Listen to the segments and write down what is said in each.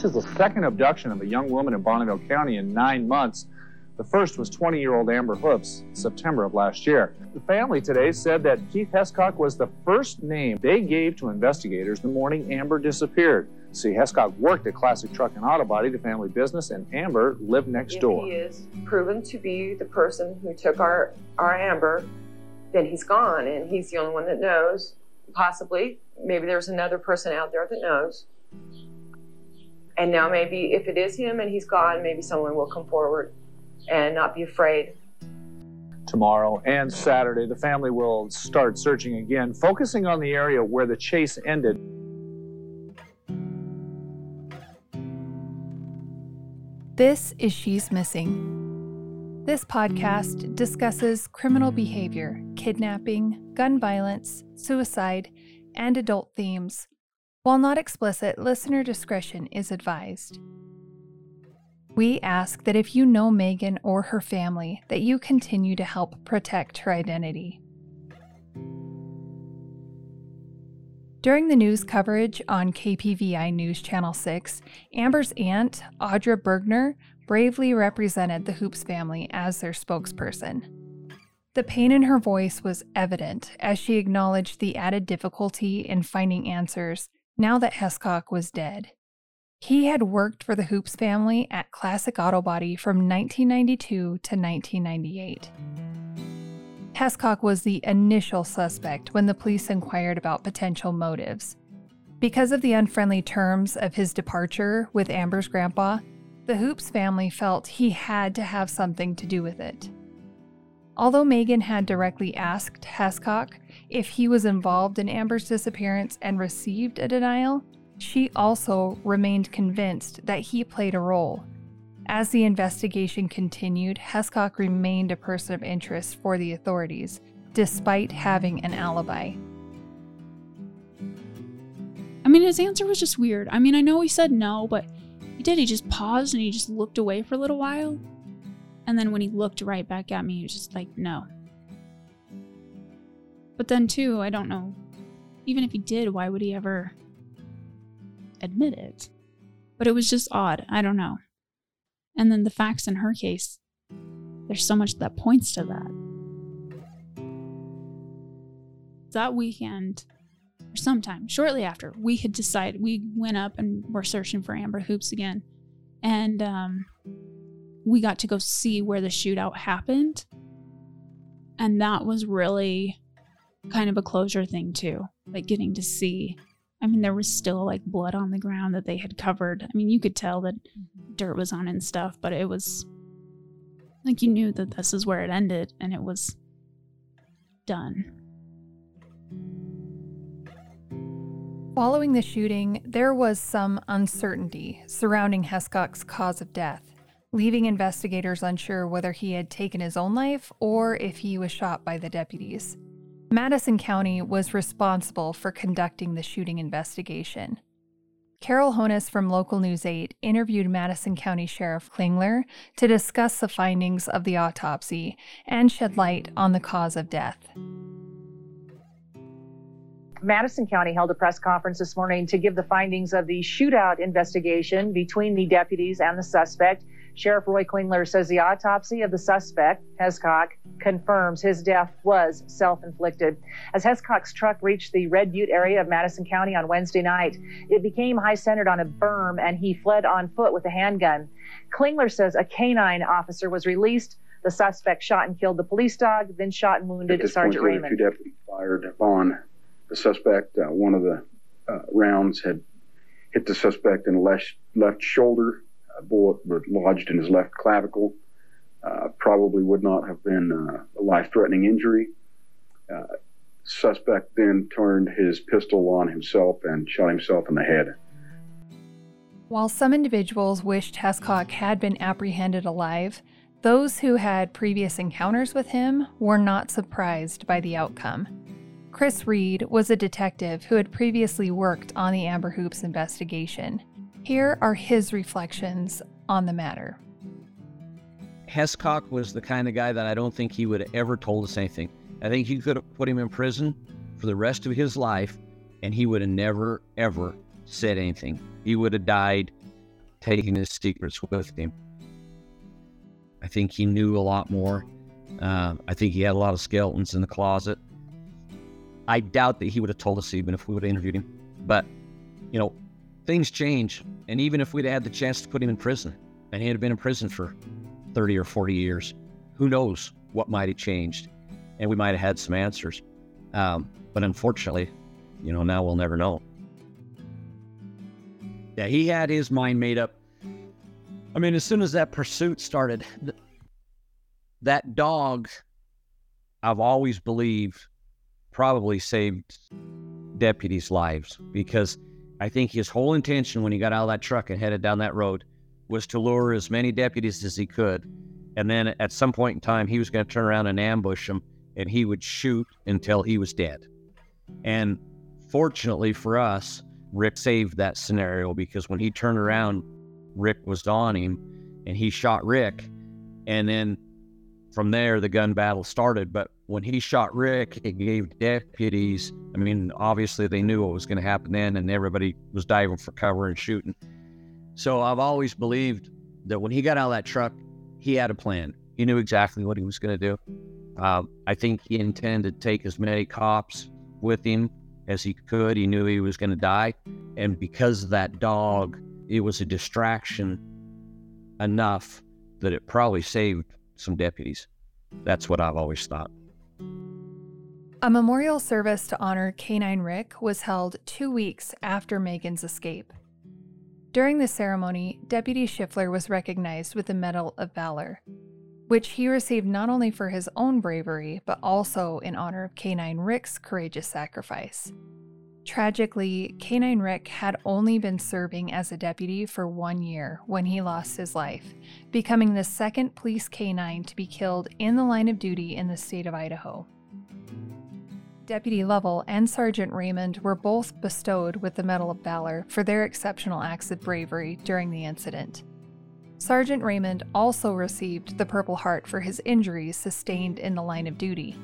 This is the second abduction of a young woman in Bonneville County in nine months. The first was 20 year old Amber Hoopes, September of last year. The family today said that Keith Hescock was the first name they gave to investigators the morning Amber disappeared. See, Hescock worked at Classic Truck and Auto Body, the family business, and Amber lived next if door. he is proven to be the person who took our, our Amber, then he's gone and he's the only one that knows. Possibly, maybe there's another person out there that knows. And now maybe if it is him and he's gone, maybe someone will come forward and not be afraid. Tomorrow and Saturday, the family will start searching again, focusing on the area where the chase ended. This is She's Missing. This podcast discusses criminal behavior, kidnapping, gun violence, suicide, and adult themes. While not explicit, listener discretion is advised. We ask that if you know Megan or her family, that you continue to help protect her identity. During the news coverage on KPVI News Channel 6, Amber's aunt, Audra Burgener, bravely represented the Hoopes family as their spokesperson. The pain in her voice was evident as she acknowledged the added difficulty in finding answers now that Hescock was dead. He had worked for the Hoopes family at Classic Auto Body from 1992 to 1998. Hescock was the initial suspect when the police inquired about potential motives. Because of the unfriendly terms of his departure with Amber's grandpa, the Hoopes family felt he had to have something to do with it. Although Megan had directly asked Hescock if he was involved in Amber's disappearance and received a denial, she also remained convinced that he played a role as the investigation continued, Hescock remained a person of interest for the authorities, despite having an alibi. I mean, his answer was just weird. I mean, I know he said no, but he did. He just paused and he just looked away for a little while. And then when he looked right back at me, he was just like, no. But then, too, I don't know. Even if he did, why would he ever admit it? But it was just odd. I don't know. And then the facts in her case, there's so much that points to that. That weekend, or sometime shortly after, we had decided, we went up and were searching for Amber Hoopes again. And um, we got to go see where the shootout happened. And that was really kind of a closure thing, too. Like getting to see I mean, there was still like blood on the ground that they had covered. I mean, you could tell that mm-hmm. dirt was on and stuff, but it was like you knew that this is where it ended and it was done. Following the shooting, there was some uncertainty surrounding Hescock's cause of death, leaving investigators unsure whether he had taken his own life or if he was shot by the deputies. Madison County was responsible for conducting the shooting investigation. Karole Honas from Local News 8 interviewed Madison County Sheriff Klingler to discuss the findings of the autopsy and shed light on the cause of death. Madison County held a press conference this morning to give the findings of the shootout investigation between the deputies and the suspect. Sheriff Roy Klingler says the autopsy of the suspect, Hescock, confirms his death was self inflicted. As Hescock's truck reached the Red Butte area of Madison County on Wednesday night, it became high centered on a berm and he fled on foot with a handgun. Klingler says a canine officer was released. The suspect shot and killed the police dog, then shot and wounded Sergeant point, Raymond. Two deputies fired upon the suspect. Uh, one of the uh, rounds had hit the suspect in the left, left shoulder bullet was lodged in his left clavicle. Uh, probably would not have been uh, a life-threatening injury. Uh, suspect then turned his pistol on himself and shot himself in the head. While some individuals wished Hescock had been apprehended alive, those who had previous encounters with him were not surprised by the outcome. Chris Reed was a detective who had previously worked on the Amber Hoopes investigation. Here are his reflections on the matter. Hescock was the kind of guy that I don't think he would have ever told us anything. I think you could have put him in prison for the rest of his life and he would have never, ever said anything. He would have died taking his secrets with him. I think he knew a lot more. Uh, I think he had a lot of skeletons in the closet. I doubt that he would have told us even if we would have interviewed him. But, you know, things change. And even if we'd had the chance to put him in prison and he had been in prison for 30 or 40 years, who knows what might have changed? And we might have had some answers. Um, but unfortunately, you know, now we'll never know. Yeah, he had his mind made up. I mean, as soon as that pursuit started, th- that dog, I've always believed, probably saved deputies' lives because I think his whole intention when he got out of that truck and headed down that road was to lure as many deputies as he could. And then at some point in time, he was going to turn around and ambush them and he would shoot until he was dead. And fortunately for us, Rik saved that scenario because when he turned around, Rik was on him and he shot Rik. And then from there, the gun battle started. But when he shot Rik, it gave deputies, I mean, obviously they knew what was going to happen then, and everybody was diving for cover and shooting. So I've always believed that when he got out of that truck, he had a plan. He knew exactly what he was going to do. Uh, I think he intended to take as many cops with him as he could. He knew he was going to die. And because of that dog, it was a distraction enough that it probably saved some deputies. That's what I've always thought. A memorial service to honor Canine Rik was held two weeks after Megan's escape. During the ceremony, Deputy Schiffler was recognized with the Medal of Valor, which he received not only for his own bravery, but also in honor of Canine Rik's courageous sacrifice. Tragically, Canine Rik had only been serving as a deputy for one year when he lost his life, becoming the second police canine to be killed in the line of duty in the state of Idaho. Deputy Lovell and Sergeant Raymond were both bestowed with the Medal of Valor for their exceptional acts of bravery during the incident. Sergeant Raymond also received the Purple Heart for his injuries sustained in the line of duty.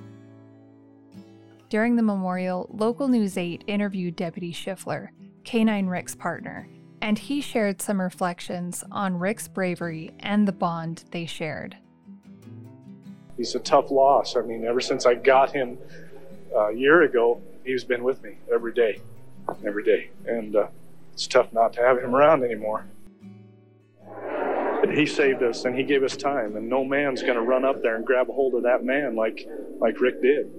During the memorial, Local News 8 interviewed Deputy Schiffler, Canine Rik's partner, and he shared some reflections on Rik's bravery and the bond they shared. He's a tough loss. I mean, ever since I got him a year ago, he's been with me every day, every day. And uh, it's tough not to have him around anymore. But he saved us and he gave us time, and no man's going to run up there and grab a hold of that man like, like Rik did.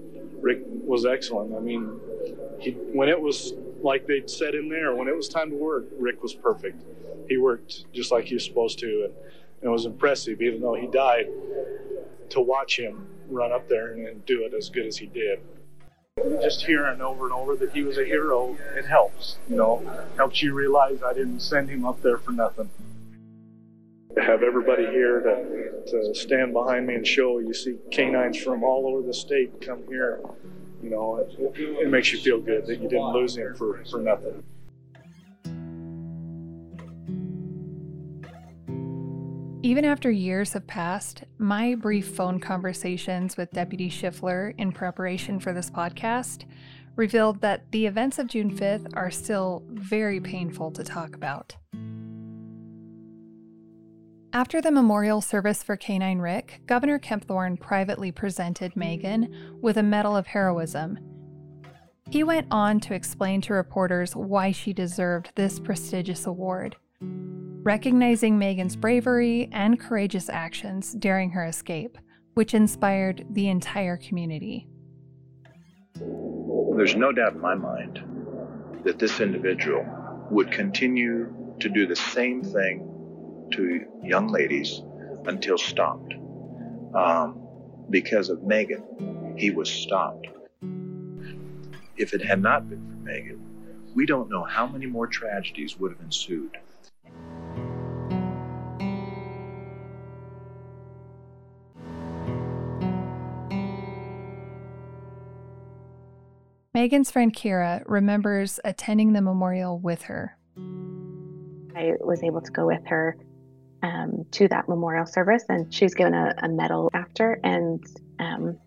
Rik was excellent. I mean, he, when it was like they'd said in there, when it was time to work, Rik was perfect. He worked just like he was supposed to, and, and it was impressive, even though he died, to watch him run up there and, and do it as good as he did. Just hearing over and over that he was a hero, it helps, you know, helps you realize I didn't send him up there for nothing. To have everybody here to, to stand behind me and show you see canines from all over the state come here, you know, it, it makes you feel good that you didn't lose him for, for nothing. Even after years have passed, my brief phone conversations with Deputy Schiffler in preparation for this podcast revealed that the events of June 5th are still very painful to talk about. After the memorial service for Canine Rik, Governor Kempthorne privately presented Megan with a Medal of Heroism. He went on to explain to reporters why she deserved this prestigious award recognizing Megan's bravery and courageous actions during her escape, which inspired the entire community. There's no doubt in my mind that this individual would continue to do the same thing to young ladies until stopped. Um, because of Megan, he was stopped. If it had not been for Megan, we don't know how many more tragedies would have ensued. Megan's friend Kiera remembers attending the memorial with her. I was able to go with her um, to that memorial service, and she was given a, a medal after, and um,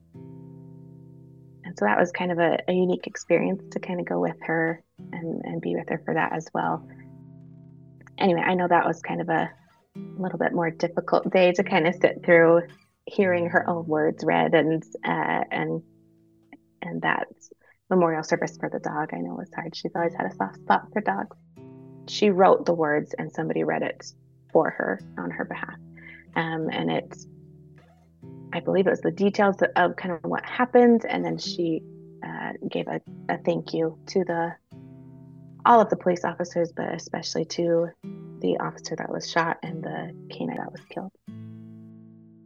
and so that was kind of a, a, unique experience to kind of go with her and, and be with her for that as well. anyway, I know that was kind of a little bit more difficult day to kind of sit through hearing her own words read and uh, and and that memorial service for the dog I know was hard. She's always had a soft spot for dogs. She wrote the words and somebody read it for her on her behalf. Um, and it, I believe it was the details of kind of what happened. And then she uh, gave a, a thank you to the all of the police officers, but especially to the officer that was shot and the canine that was killed.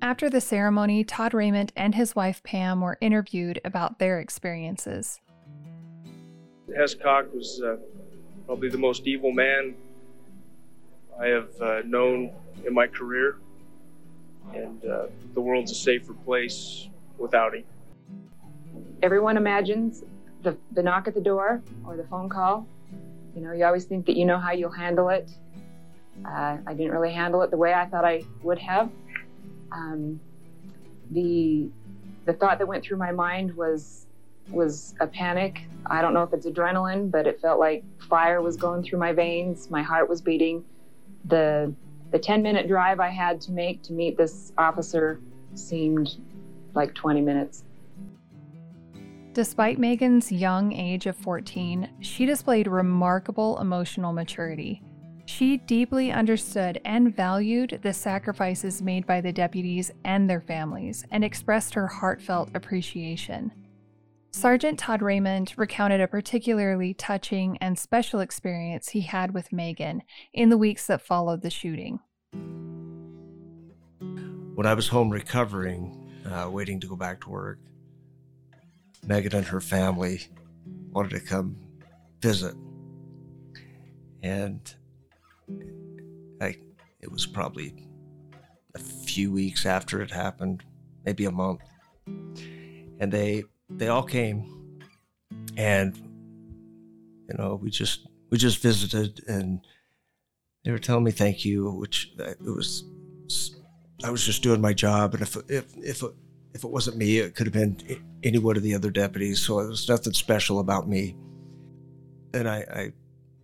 After the ceremony, Todd Raymond and his wife Pam were interviewed about their experiences. Hescock was uh, probably the most evil man I have uh, known in my career, and uh, the world's a safer place without him. Everyone imagines the, the knock at the door or the phone call. You know, you always think that you know how you'll handle it. Uh, I didn't really handle it the way I thought I would have. Um, the the thought that went through my mind was was a panic. I don't know if it's adrenaline, but it felt like fire was going through my veins. My heart was beating. The the 10 minute drive I had to make to meet this officer seemed like 20 minutes. Despite Megan's young age of 14, she displayed remarkable emotional maturity. She deeply understood and valued the sacrifices made by the deputies and their families and expressed her heartfelt appreciation. Sergeant Todd Raymond recounted a particularly touching and special experience he had with Megan in the weeks that followed the shooting. When I was home recovering, uh, waiting to go back to work, Megan and her family wanted to come visit. And I, it was probably a few weeks after it happened, maybe a month. And they they all came and you know, we just we just visited and they were telling me thank you, which it was I was just doing my job and if if if if it wasn't me, it could have been any one of the other deputies. So it was nothing special about me. And I, I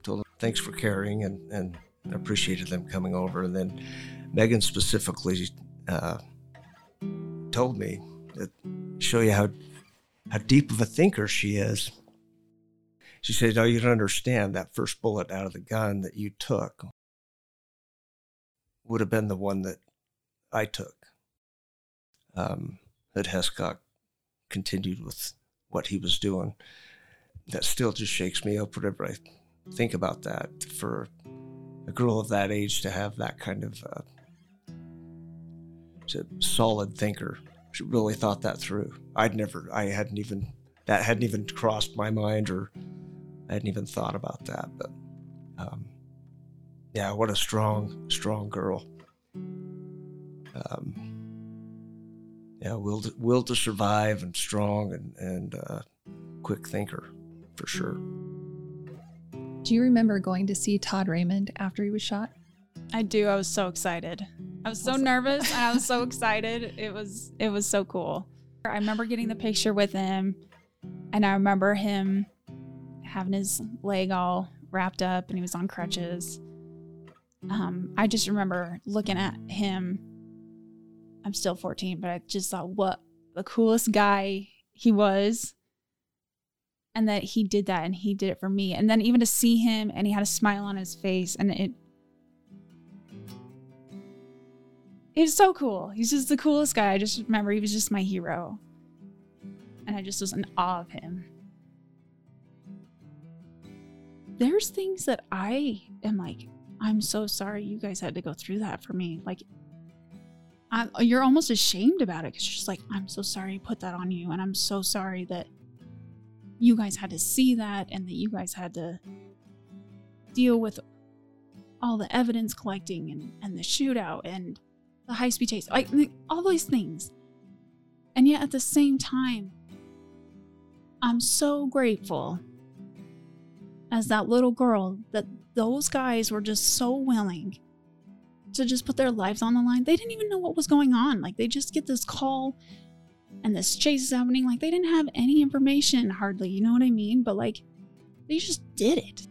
told them thanks for caring and, and appreciated them coming over. And then Megan specifically uh, told me that show you how how deep of a thinker she is. She says, "Oh, you don't understand that first bullet out of the gun that you took would have been the one that I took." Um, that Hescock continued with what he was doing. That still just shakes me up whenever I think about that. For a girl of that age to have that kind of uh, solid thinker, really thought that through. I'd never, I hadn't even, that hadn't even crossed my mind or I hadn't even thought about that. But um, yeah, what a strong, strong girl. Um, yeah, will to, will to survive and strong and and uh, quick thinker for sure. Do you remember going to see Todd Raymond after he was shot? I do. I was so excited. I was so nervous and I was so excited. It was it was so cool. I remember getting the picture with him and I remember him having his leg all wrapped up and he was on crutches. Um, I just remember looking at him I'm still 14, but I just thought what the coolest guy he was. And that he did that and he did it for me. And then even to see him and he had a smile on his face and it He's so cool. He's just the coolest guy. I just remember he was just my hero. And I just was in awe of him. There's things that I am like, I'm so sorry you guys had to go through that for me. Like I, you're almost ashamed about it because you're just like, I'm so sorry I put that on you. And I'm so sorry that you guys had to see that and that you guys had to deal with all the evidence collecting and, and the shootout and the high speed chase, like all these things. And yet at the same time, I'm so grateful as that little girl that those guys were just so willing to just put their lives on the line. They didn't even know what was going on. Like they just get this call and this chase is happening. Like they didn't have any information hardly, you know what I mean? But like they just did it.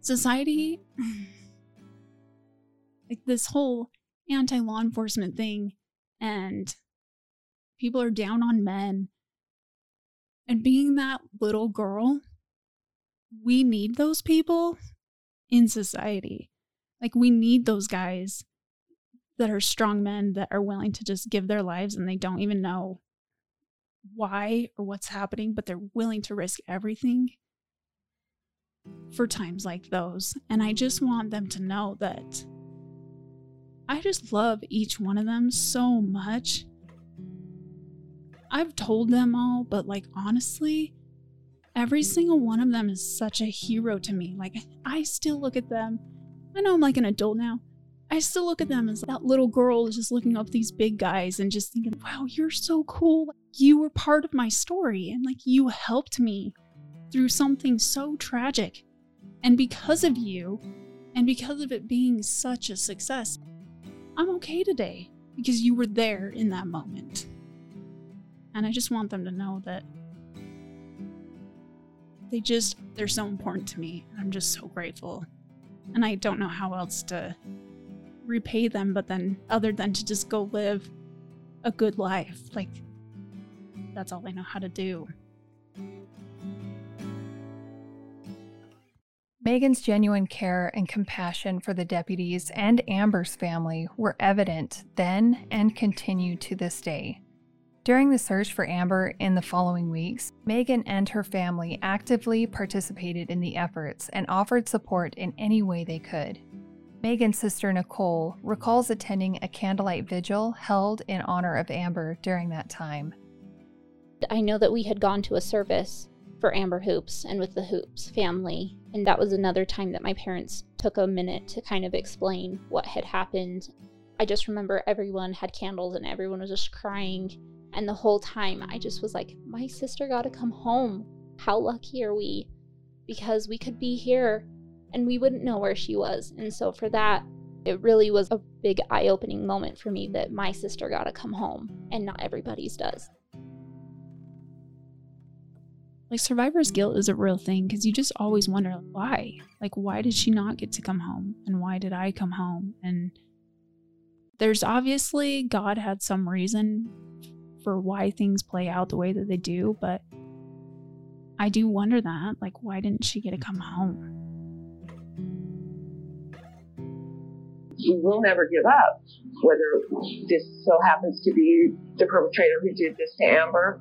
society, like this whole anti law enforcement thing, and people are down on men. And being that little girl, we need those people in society. Like, we need those guys that are strong men that are willing to just give their lives and they don't even know why or what's happening, but they're willing to risk everything for times like those. And I just want them to know that I just love each one of them so much. I've told them all, but like honestly, every single one of them is such a hero to me. Like, I still look at them. I know I'm like an adult now. I still look at them as that little girl just looking up these big guys and just thinking, wow, you're so cool. You were part of my story and like you helped me through something so tragic. And because of you, and because of it being such a success, I'm okay today because you were there in that moment. And I just want them to know that they just, they're so important to me. I'm just so grateful. And I don't know how else to repay them, but then other than to just go live a good life. Like, that's all I know how to do. Megan's genuine care and compassion for the deputies and Amber's family were evident then and continue to this day. During the search for Amber in the following weeks, Megan and her family actively participated in the efforts and offered support in any way they could. Megan's sister Nicole recalls attending a candlelight vigil held in honor of Amber during that time. I know that we had gone to a service for Amber Hoopes and with the Hoopes family, and that was another time that my parents took a minute to kind of explain what had happened. I just remember everyone had candles and everyone was just crying. And the whole time, I just was like, my sister got to come home. How lucky are we? Because we could be here and we wouldn't know where she was. And so for that, it really was a big eye opening moment for me that my sister got to come home and not everybody's does. Like survivor's guilt is a real thing because you just always wonder why. Like, why did she not get to come home? And why did I come home? And there's obviously God had some reason for why things play out the way that they do, but I do wonder that. Like, why didn't she get to come home? we will never give up. Whether this so happens to be the perpetrator who did this to Amber,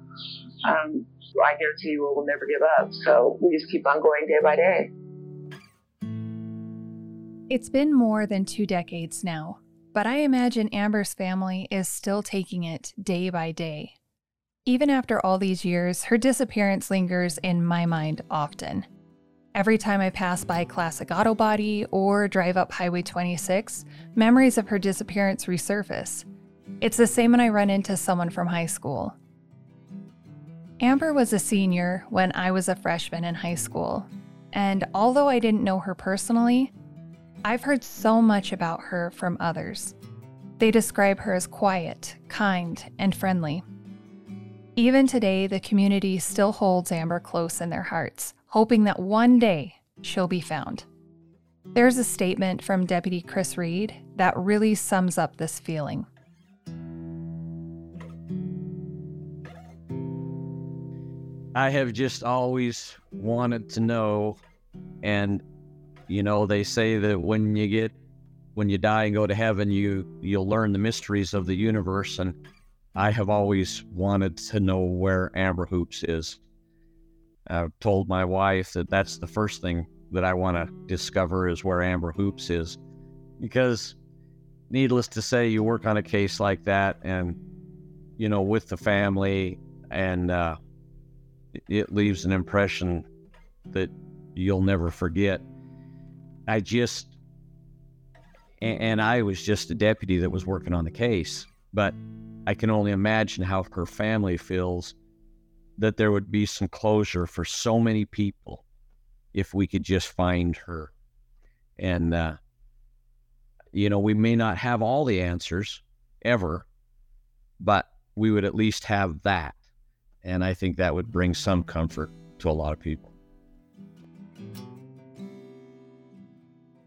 um, I guarantee you we will never give up. So we just keep on going day by day. It's been more than two decades now, but I imagine Amber's family is still taking it day by day. Even after all these years, her disappearance lingers in my mind often. Every time I pass by Classic Auto Body or drive up Highway 26, memories of her disappearance resurface. It's the same when I run into someone from high school. Amber was a senior when I was a freshman in high school, and although I didn't know her personally, I've heard so much about her from others. They describe her as quiet, kind, and friendly. Even today, the community still holds Amber close in their hearts, hoping that one day she'll be found. There's a statement from Deputy Chris Reed that really sums up this feeling. I have just always wanted to know, and you know, they say that when you get when you die and go to heaven, you you'll learn the mysteries of the universe, and I have always wanted to know where Amber Hoopes is. I've told my wife that that's the first thing that I want to discover is where Amber Hoopes is. Because, needless to say, you work on a case like that and, you know, with the family, and uh, it leaves an impression that you'll never forget. I just, and I was just a deputy that was working on the case, but I can only imagine how her family feels that there would be some closure for so many people if we could just find her. And, uh, you know, we may not have all the answers ever, but we would at least have that. And I think that would bring some comfort to a lot of people.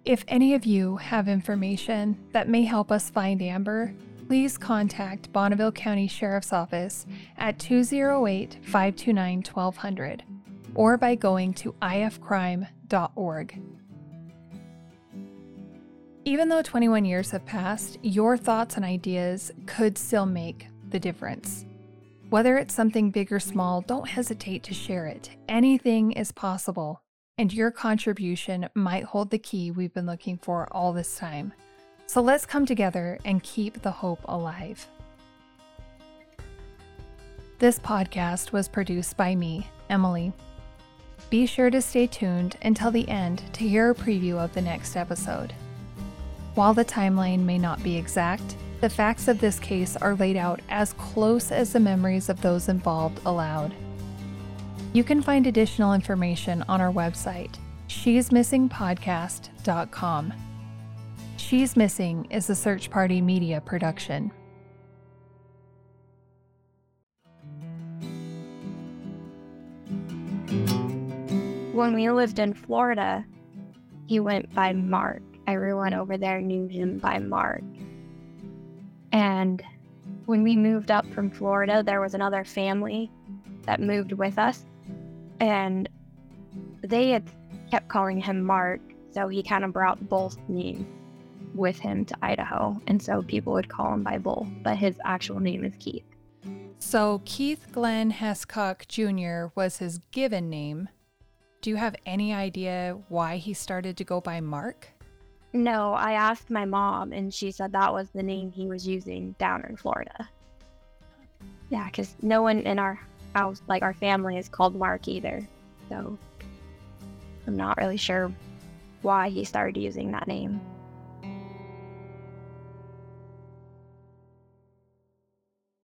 If any of you have information that may help us find Amber, please contact Bonneville County Sheriff's Office at 208 529 1200 or by going to ifcrime.org. Even though 21 years have passed, your thoughts and ideas could still make the difference. Whether it's something big or small, don't hesitate to share it. Anything is possible, and your contribution might hold the key we've been looking for all this time. So let's come together and keep the hope alive. This podcast was produced by me, Emily. Be sure to stay tuned until the end to hear a preview of the next episode. While the timeline may not be exact, the facts of this case are laid out as close as the memories of those involved allowed. You can find additional information on our website, she'smissingpodcast.com. She's Missing is a Search Party Media production. When we lived in Florida, he went by Mark. Everyone over there knew him by Mark. And when we moved up from Florida, there was another family that moved with us. And they had kept calling him Mark. So he kind of brought both names with him to Idaho. And so people would call him by both, but his actual name is Keith. So Keith Glenn Hescock Jr. was his given name. Do you have any idea why he started to go by Mark? No, I asked my mom, and she said that was the name he was using down in Florida. Yeah, because no one in our house, like our family, is called Mark either. So I'm not really sure why he started using that name.